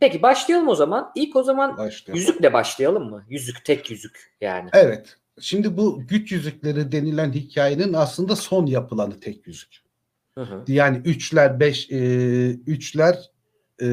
Peki başlayalım o zaman. İlk o zaman Başlayalım. yüzükle başlayalım mı? Yüzük, tek yüzük yani. Evet. Şimdi bu güç yüzükleri denilen hikayenin aslında son yapılanı tek yüzük. Hı hı. Yani üçler, beş, e, üçler, e,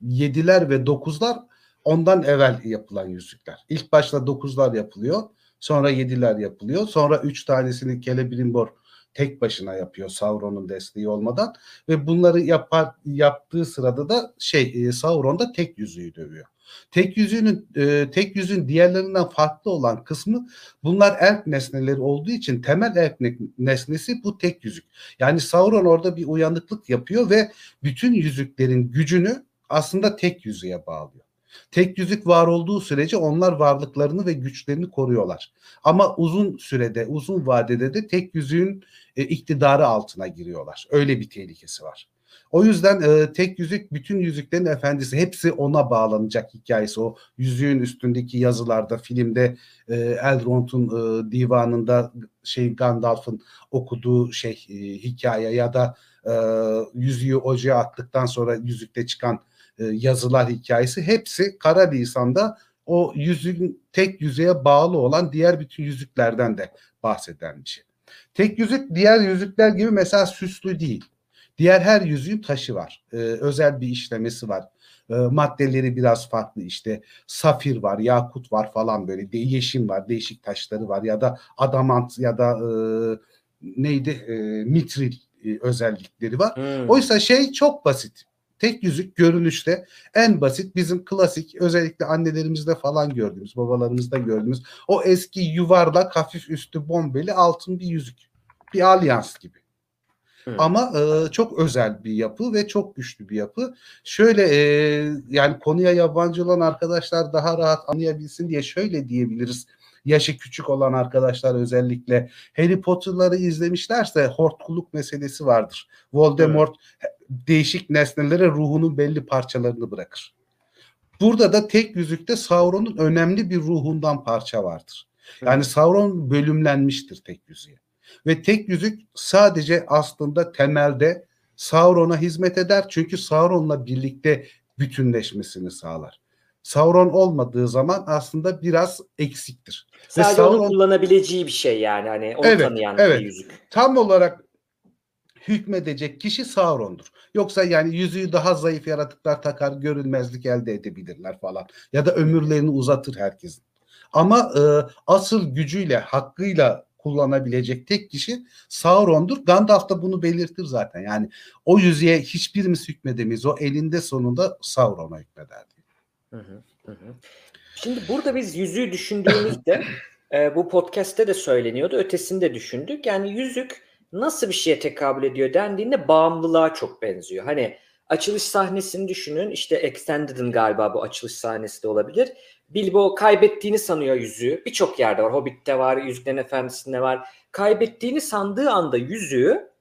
yediler ve dokuzlar ondan evvel yapılan yüzükler. İlk başta dokuzlar yapılıyor. Sonra yediler yapılıyor. Sonra üç tanesini Celebrimbor tek başına yapıyor Sauron'un desteği olmadan ve bunları yapar yaptığı sırada da şey e, Sauron da tek yüzüğü dövüyor. Tek yüzüğünün e, tek yüzüğün diğerlerinden farklı olan kısmı bunlar elf nesneleri olduğu için temel ne- nesnesi bu tek yüzük. Yani Sauron orada bir uyanıklık yapıyor ve bütün yüzüklerin gücünü aslında tek yüzüğe bağlıyor. Tek yüzük var olduğu sürece onlar varlıklarını ve güçlerini koruyorlar. Ama uzun sürede, uzun vadede de tek yüzüğün e, iktidarı altına giriyorlar. Öyle bir tehlikesi var. O yüzden e, tek yüzük bütün yüzüklerin efendisi hepsi ona bağlanacak hikayesi. O yüzüğün üstündeki yazılarda, filmde e, Elrond'un e, divanında şey Gandalf'ın okuduğu şey e, hikaye ya da e, yüzüğü ocağa attıktan sonra yüzükte çıkan e, yazılar hikayesi hepsi Kara Lisan'da o yüzüğün tek yüzüğe bağlı olan diğer bütün yüzüklerden de bahseden bir şey. Tek yüzük diğer yüzükler gibi mesela süslü değil. Diğer her yüzüğün taşı var. Ee, özel bir işlemesi var. Ee, maddeleri biraz farklı işte. Safir var, yakut var falan böyle. De, yeşim var, değişik taşları var ya da adamant ya da e, neydi e, mitril e, özellikleri var. Hmm. Oysa şey çok basit. Tek yüzük görünüşte en basit bizim klasik özellikle annelerimizde falan gördüğümüz, babalarımızda gördüğümüz o eski yuvarlak hafif üstü bombeli altın bir yüzük. Bir alyans gibi. Hı. Ama e, çok özel bir yapı ve çok güçlü bir yapı. Şöyle e, yani konuya yabancı olan arkadaşlar daha rahat anlayabilsin diye şöyle diyebiliriz. Yaşı küçük olan arkadaşlar özellikle Harry Potter'ları izlemişlerse hortkuluk meselesi vardır. Voldemort değişik nesnelere ruhunun belli parçalarını bırakır. Burada da tek yüzükte Sauron'un önemli bir ruhundan parça vardır. Yani Sauron bölümlenmiştir tek yüzüğe. Ve tek yüzük sadece aslında temelde Sauron'a hizmet eder. Çünkü Sauron'la birlikte bütünleşmesini sağlar. Sauron olmadığı zaman aslında biraz eksiktir. Ve Sadece onun Sauron kullanabileceği bir şey yani. Hani onu Evet, tanıyan evet. bir yüzük. tam olarak hükmedecek kişi Sauron'dur. Yoksa yani yüzüğü daha zayıf yaratıklar takar, görünmezlik elde edebilirler falan. Ya da ömürlerini uzatır herkesin. Ama e, asıl gücüyle, hakkıyla kullanabilecek tek kişi Sauron'dur. Gandalf da bunu belirtir zaten. Yani o yüzüğe hiçbirimiz hükmedemeyiz. O elinde sonunda Sauron'a hükmeder. hı, hı hı. Şimdi burada biz yüzüğü düşündüğümüzde e, bu podcast'te de söyleniyordu. Ötesini de düşündük. Yani yüzük nasıl bir şeye tekabül ediyor dendiğinde bağımlılığa çok benziyor. Hani açılış sahnesini düşünün. İşte Extended'ın galiba bu açılış sahnesi de olabilir. Bilbo kaybettiğini sanıyor yüzüğü. Birçok yerde var. Hobbit'te var, Yüzüklerin Efendisi'nde var. Kaybettiğini sandığı anda yüzüğü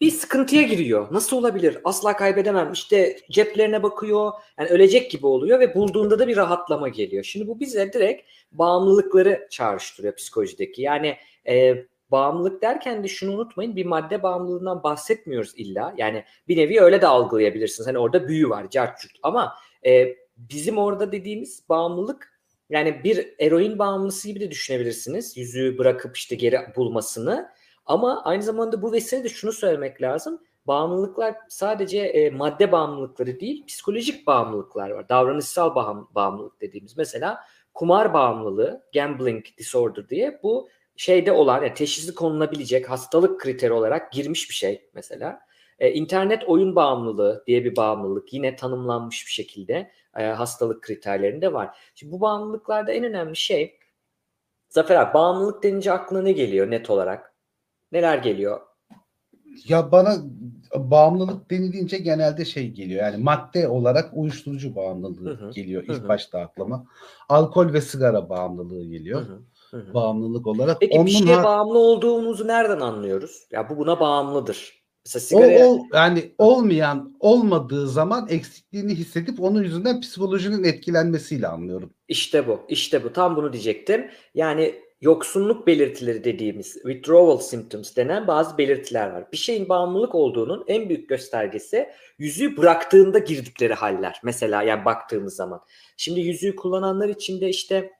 bir sıkıntıya giriyor. Nasıl olabilir? Asla kaybedemem. İşte ceplerine bakıyor. Yani ölecek gibi oluyor ve bulduğunda da bir rahatlama geliyor. Şimdi bu bize direkt bağımlılıkları çağrıştırıyor psikolojideki. Yani e, bağımlılık derken de şunu unutmayın bir madde bağımlılığından bahsetmiyoruz illa. Yani bir nevi öyle de algılayabilirsiniz. Hani orada büyü var, cartçurt. Ama e, bizim orada dediğimiz bağımlılık yani bir eroin bağımlısı gibi de düşünebilirsiniz. Yüzüğü bırakıp işte geri bulmasını. Ama aynı zamanda bu vesilede şunu söylemek lazım. Bağımlılıklar sadece e, madde bağımlılıkları değil, psikolojik bağımlılıklar var. Davranışsal bağım, bağımlılık dediğimiz. Mesela kumar bağımlılığı, gambling disorder diye bu şeyde olan, yani teşhisi konulabilecek hastalık kriteri olarak girmiş bir şey mesela. E, internet oyun bağımlılığı diye bir bağımlılık yine tanımlanmış bir şekilde e, hastalık kriterlerinde var. Şimdi bu bağımlılıklarda en önemli şey Zafer abi bağımlılık denince aklına ne geliyor net olarak? Neler geliyor? Ya bana bağımlılık denilince genelde şey geliyor. Yani madde olarak uyuşturucu bağımlılığı Hı hı, geliyor ilk hı. başta aklıma. Alkol ve sigara bağımlılığı geliyor. Hı hı, hı hı. Bağımlılık olarak. Peki Onun bir şeye bağımlı olduğumuzu nereden anlıyoruz? Ya bu buna bağımlıdır. Mesela o, sigaraya o yani olmayan olmadığı zaman eksikliğini hissedip onun yüzünden psikolojinin etkilenmesiyle anlıyorum. işte bu, işte bu. Tam bunu diyecektim. Yani yoksunluk belirtileri dediğimiz withdrawal symptoms denen bazı belirtiler var. Bir şeyin bağımlılık olduğunun en büyük göstergesi yüzüğü bıraktığında girdikleri haller. Mesela yani baktığımız zaman. Şimdi yüzüğü kullananlar için de işte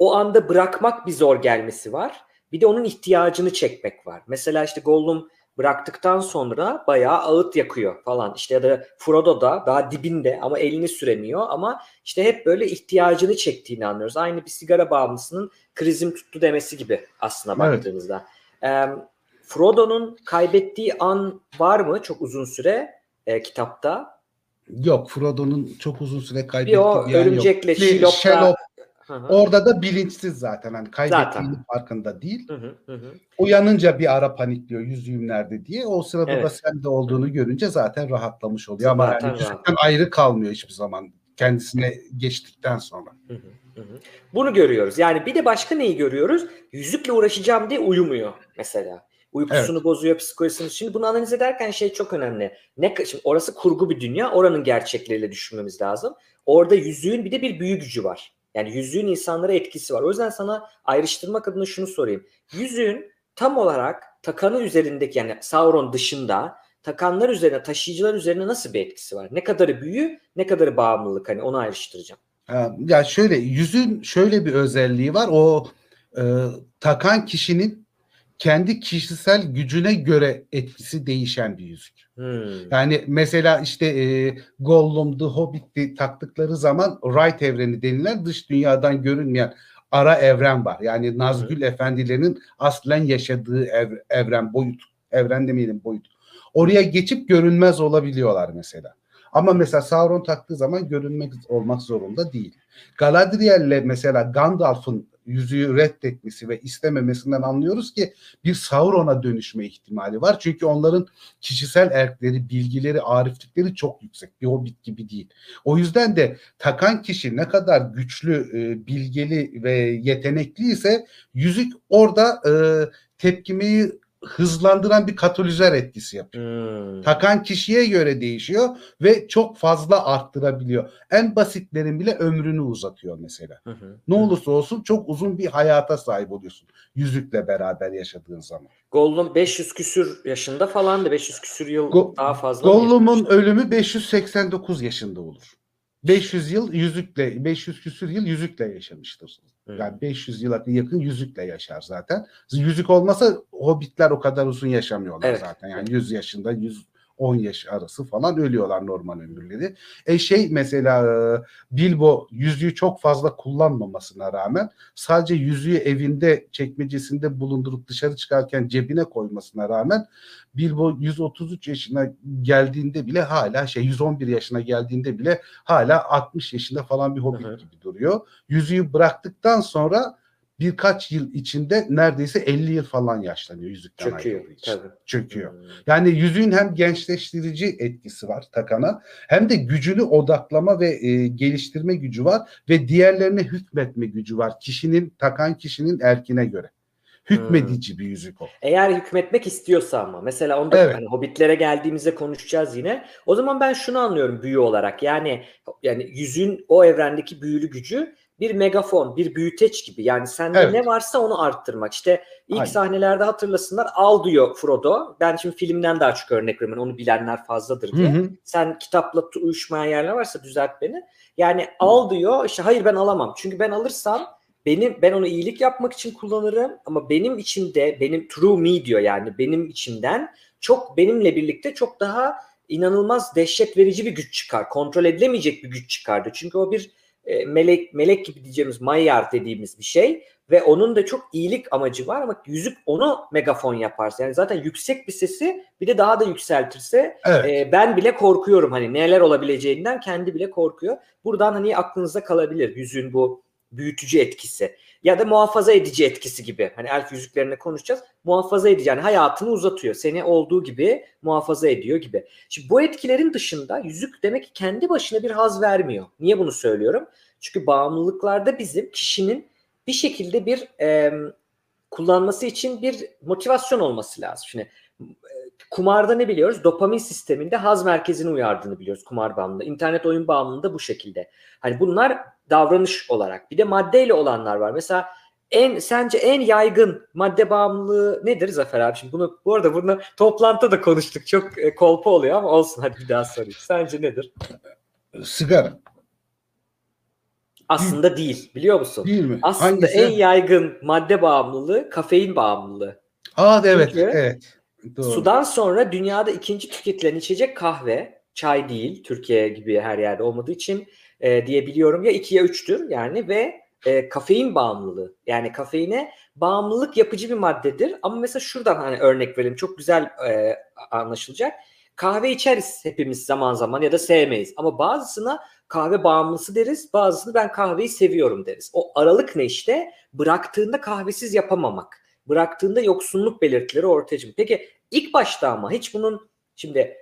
o anda bırakmak bir zor gelmesi var. Bir de onun ihtiyacını çekmek var. Mesela işte Gollum bıraktıktan sonra bayağı ağıt yakıyor falan. İşte ya da Frodo da daha dibinde ama elini süremiyor ama işte hep böyle ihtiyacını çektiğini anlıyoruz. Aynı bir sigara bağımlısının krizim tuttu demesi gibi aslında Evet. baktığımızda. Ee, Frodo'nun kaybettiği an var mı çok uzun süre e, kitapta? Yok Frodo'nun çok uzun süre Bir kaybettiği o bir yok. örümcekle Bir Shelob Shelob, Hı hı. orada da bilinçsiz zaten hani kaybettiğinin Zaten. farkında değil. Hı hı. Uyanınca bir ara panikliyor yüzüğüm nerede diye. O sırada da Evet. sende olduğunu görünce zaten rahatlamış oluyor. Ama Zaten yani yüzükten ayrı kalmıyor hiçbir zaman kendisine geçtikten sonra. Hı hı, hı. Bunu görüyoruz. Yani bir de başka neyi görüyoruz? Yüzükle uğraşacağım diye uyumuyor mesela. Uykusunu bozuyor, psikolojisini. Şimdi bunu analiz ederken şey çok önemli. Ne şimdi orası kurgu bir dünya, oranın gerçekleriyle düşünmemiz lazım. Orada yüzüğün bir de bir büyü gücü var. Yani yüzüğün insanlara etkisi var. O yüzden sana ayrıştırmak adına şunu sorayım. Yüzüğün tam olarak takanı üzerindeki yani Sauron dışında takanlar üzerine, taşıyıcılar üzerine nasıl bir etkisi var? Ne kadarı büyü, ne kadarı bağımlılık hani onu ayrıştıracağım. Ha, Ya şöyle yüzün şöyle bir özelliği var. O e, takan kişinin kendi kişisel gücüne göre etkisi değişen bir yüzük. Hmm. Yani mesela işte e, Gollum, The Hobbit'i taktıkları zaman Right evreni denilen dış dünyadan görünmeyen ara evren var. Yani Nazgül efendilerinin aslen yaşadığı ev- evren boyut. Evren demeyelim boyut. Oraya geçip görünmez olabiliyorlar mesela. Ama mesela Sauron taktığı zaman görünmek olmak zorunda değil. Galadriel'le mesela Gandalf'ın yüzüğü reddetmesi ve istememesinden anlıyoruz ki bir Sauron'a dönüşme ihtimali var. Çünkü onların kişisel erkleri, bilgileri, ariflikleri çok yüksek. Bir hobbit gibi değil. O yüzden de takan kişi ne kadar güçlü, e, bilgili ve yetenekliyse yüzük orada e, tepkimeyi hızlandıran bir katalizör etkisi yapıyor. Hmm. Takan kişiye göre değişiyor ve çok fazla arttırabiliyor. En basitlerin bile ömrünü uzatıyor mesela. Hı hı. Ne olursa olsun çok uzun bir hayata sahip oluyorsun yüzükle beraber yaşadığın zaman. Gollum 500 küsür yaşında falandı. 500 küsür yıl Go- daha fazla. Gollum'un ölümü 589 yaşında olur. 500 yıl yüzükle 500 küsür yıl yüzükle yaşamıştır. Yani 500 yıla yakın yüzükle yaşar zaten. Yüzük olmasa hobbitler o kadar uzun yaşamıyorlar Evet. zaten. Yani 100 yaşında 110 yaş arası falan ölüyorlar normal ömürleri. E şey mesela e, Bilbo yüzüğü çok fazla kullanmamasına rağmen sadece yüzüğü evinde çekmecesinde bulundurup dışarı çıkarken cebine koymasına rağmen Bilbo 133 yaşına geldiğinde bile hala şey 111 yaşına geldiğinde bile hala 60 yaşında falan bir hobbit gibi duruyor. Yüzüğü bıraktıktan sonra birkaç yıl içinde neredeyse 50 yıl falan yaşlanıyor yüzükten Çöküyor ayrıldığı için. tabii. Çöküyor. Hmm. Yani yüzüğün hem gençleştirici etkisi var takana hem de gücünü odaklama ve e, geliştirme gücü var ve diğerlerine hükmetme gücü var. Kişinin takan kişinin erkine göre. Hükmedici bir yüzük o. Eğer hükmetmek istiyorsa ama mesela onda Evet. hani hobbitlere geldiğimizde konuşacağız yine. O zaman ben şunu anlıyorum büyü olarak. Yani yani yüzün o evrendeki büyülü gücü bir megafon, bir büyüteç gibi. Yani sende Evet. ne varsa onu arttırmak. İşte ilk Aynen. sahnelerde hatırlasınlar al diyor Frodo. Ben şimdi filmden daha çok örnek veriyorum. Onu bilenler fazladır Hı diye. hı. Sen kitapla uyuşmayan yerler varsa düzelt beni. Yani al diyor. işte hayır ben alamam. Çünkü ben alırsam benim ben onu iyilik yapmak için kullanırım ama benim içimde benim true me diyor yani benim içimden çok benimle birlikte çok daha inanılmaz dehşet verici bir güç çıkar. Kontrol edilemeyecek bir güç çıkardı. Çünkü o bir e, melek melek gibi diyeceğimiz Maillard dediğimiz bir şey ve onun da çok iyilik amacı var ama yüzük onu megafon yaparsa yani zaten yüksek bir sesi bir de daha da yükseltirse Evet. e, ben bile korkuyorum hani neler olabileceğinden kendi bile korkuyor. Buradan hani aklınızda kalabilir yüzüğün bu büyütücü etkisi ya da muhafaza edici etkisi gibi. Hani elf yüzüklerine konuşacağız. Muhafaza edici yani hayatını uzatıyor. Seni olduğu gibi muhafaza ediyor gibi. Şimdi bu etkilerin dışında yüzük demek ki kendi başına bir haz vermiyor. Niye bunu söylüyorum? Çünkü bağımlılıklarda bizim kişinin bir şekilde bir e, kullanması için bir motivasyon olması lazım. Şimdi kumarda ne biliyoruz? Dopamin sisteminde haz merkezini uyardığını biliyoruz kumar bağımlılığı. İnternet oyun bağımlılığında bu şekilde. Hani bunlar davranış olarak. Bir de maddeyle olanlar var. Mesela en sence en yaygın madde bağımlılığı nedir Zafer abi? Şimdi bunu bu arada bunu toplantıda da konuştuk. Çok e, kolpa oluyor ama olsun hadi bir daha sorayım. Sence nedir? Sigara. Aslında değil. Biliyor musun? Değil mi? Aslında Hangisi? en yaygın madde bağımlılığı kafein bağımlılığı. Aa evet, Çünkü evet. Doğru. Sudan sonra dünyada ikinci tüketilen içecek kahve. Çay değil. Türkiye gibi her yerde olmadığı için e, diye biliyorum. Ya iki ya üçtür yani ve e, kafein bağımlılığı. Yani kafeine bağımlılık yapıcı bir maddedir. Ama mesela şuradan hani örnek verelim. Çok güzel e, anlaşılacak. Kahve içeriz hepimiz zaman zaman ya da sevmeyiz. Ama bazısına kahve bağımlısı deriz. Bazısını ben kahveyi seviyorum deriz. O aralık ne işte? Bıraktığında kahvesiz yapamamak. Bıraktığında yoksunluk belirtileri ortaya çıkıyor. Peki ilk başta ama hiç bunun şimdi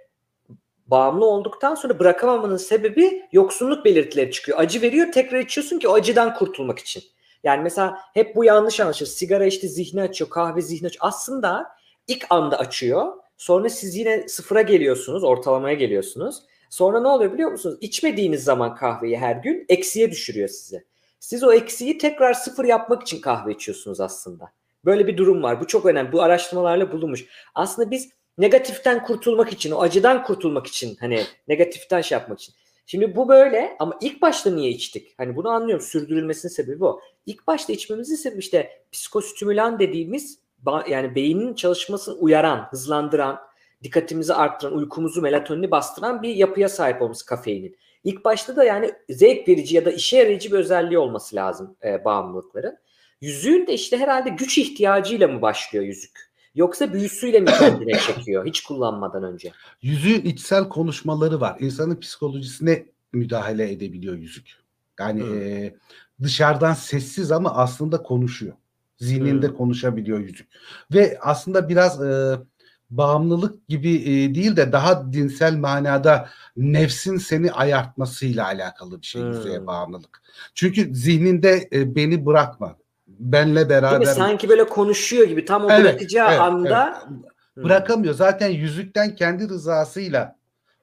bağımlı olduktan sonra bırakamamanın sebebi yoksunluk belirtileri çıkıyor. Acı veriyor tekrar içiyorsun ki o acıdan kurtulmak için. Yani mesela hep bu yanlış anlaşılır. Sigara işte zihni açıyor, kahve zihni açıyor. Aslında ilk anda açıyor. Sonra siz yine sıfıra geliyorsunuz, ortalamaya geliyorsunuz. Sonra ne oluyor biliyor musunuz? İçmediğiniz zaman kahveyi her gün eksiye düşürüyor sizi. Siz o eksiği tekrar sıfır yapmak için kahve içiyorsunuz aslında. Böyle bir durum var. Bu çok önemli. Bu araştırmalarla bulunmuş. Aslında biz negatiften kurtulmak için, o acıdan kurtulmak için hani negatiften şey yapmak için. Şimdi bu böyle ama ilk başta niye içtik? Hani bunu anlıyorum. Sürdürülmesinin sebebi o. İlk başta içmemizin sebebi işte psikostimülan dediğimiz yani beynin çalışmasını uyaran, hızlandıran, dikkatimizi arttıran, uykumuzu, melatonini bastıran bir yapıya sahip olması kafeinin. İlk başta da yani zevk verici ya da işe yarayıcı bir özelliği olması lazım e, bağımlılıkların. Yüzüğün de işte herhalde güç ihtiyacıyla mı başlıyor yüzük? Yoksa büyüsüyle mi kendine çekiyor hiç kullanmadan önce? Yüzüğün içsel konuşmaları var. İnsanın psikolojisine müdahale edebiliyor yüzük. Yani Hmm. e, dışarıdan sessiz ama aslında konuşuyor. Zihninde Hmm. konuşabiliyor yüzük. Ve aslında biraz e, bağımlılık gibi e, değil de daha dinsel manada nefsin seni ayartmasıyla alakalı bir şey Hmm. yüzüğe bağımlılık. Çünkü zihninde e, beni bırakma. Benle beraber? Sanki böyle konuşuyor gibi tam o Evet, bırakacağı evet, anda evet. Hmm. bırakamıyor. Zaten yüzükten kendi rızasıyla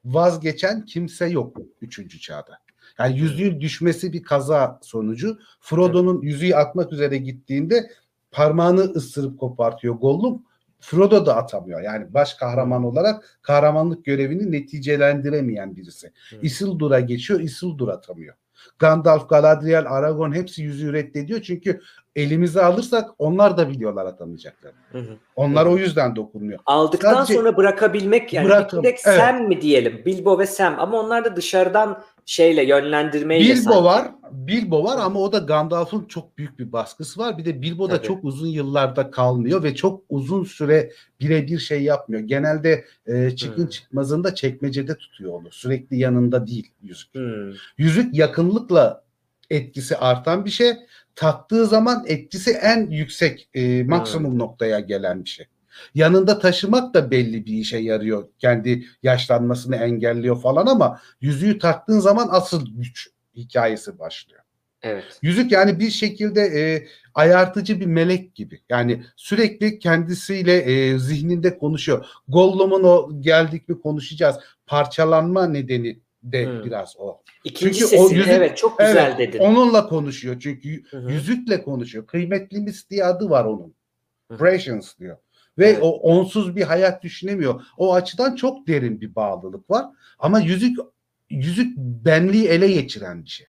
vazgeçen kimse yok üçüncü çağda. Yani yüzüğün düşmesi bir kaza sonucu. Frodo'nun yüzüğü atmak üzere gittiğinde parmağını ısırıp kopartıyor Gollum. Frodo da atamıyor. Yani baş kahraman olarak kahramanlık görevini neticelendiremeyen birisi. Isildur'a geçiyor, Isildur atamıyor. Gandalf, Galadriel, Aragorn hepsi yüzüğü reddediyor çünkü elimize alırsak onlar da biliyorlar atamayacaklarını. Hı hı. Onlar Hı. o yüzden dokunmuyor. Aldıktan Sadece- sonra bırakabilmek yani Bırakın, bir tek evet. Sam mi diyelim? Bilbo ve Sam ama onlar da dışarıdan şeyle yönlendirmeyle Bilbo sanki. var, Bilbo var ama o da Gandalf'ın çok büyük bir baskısı var. Bir de Bilbo da Tabii. çok uzun yıllarda kalmıyor ve çok uzun süre birebir şey yapmıyor. Genelde e, çıkın Hmm. çıkmazında çekmecede tutuyor onu. Sürekli yanında değil yüzük. Hmm. Yüzük yakınlıkla etkisi artan bir şey. Taktığı zaman etkisi en yüksek e, maksimum noktaya gelen bir şey. Yanında taşımak da belli bir işe yarıyor. Kendi yaşlanmasını engelliyor falan ama yüzüğü taktığın zaman asıl güç hikayesi başlıyor. Evet. Yüzük yani bir şekilde e, ayartıcı bir melek gibi. Yani sürekli kendisiyle e, zihninde konuşuyor. Gollum'un o geldik mi konuşacağız. Parçalanma nedeni de Hmm. biraz o. İkinci Çünkü o sesini yüzük- evet çok güzel Evet, dedin. Onunla konuşuyor çünkü Hı hı. yüzükle konuşuyor. Kıymetlimiz diye adı var onun. Hı hı. Precious diyor. Ve Evet. o onsuz bir hayat düşünemiyor. O açıdan çok derin bir bağlılık var. Ama yüzük yüzük benliği ele geçiren bir şey.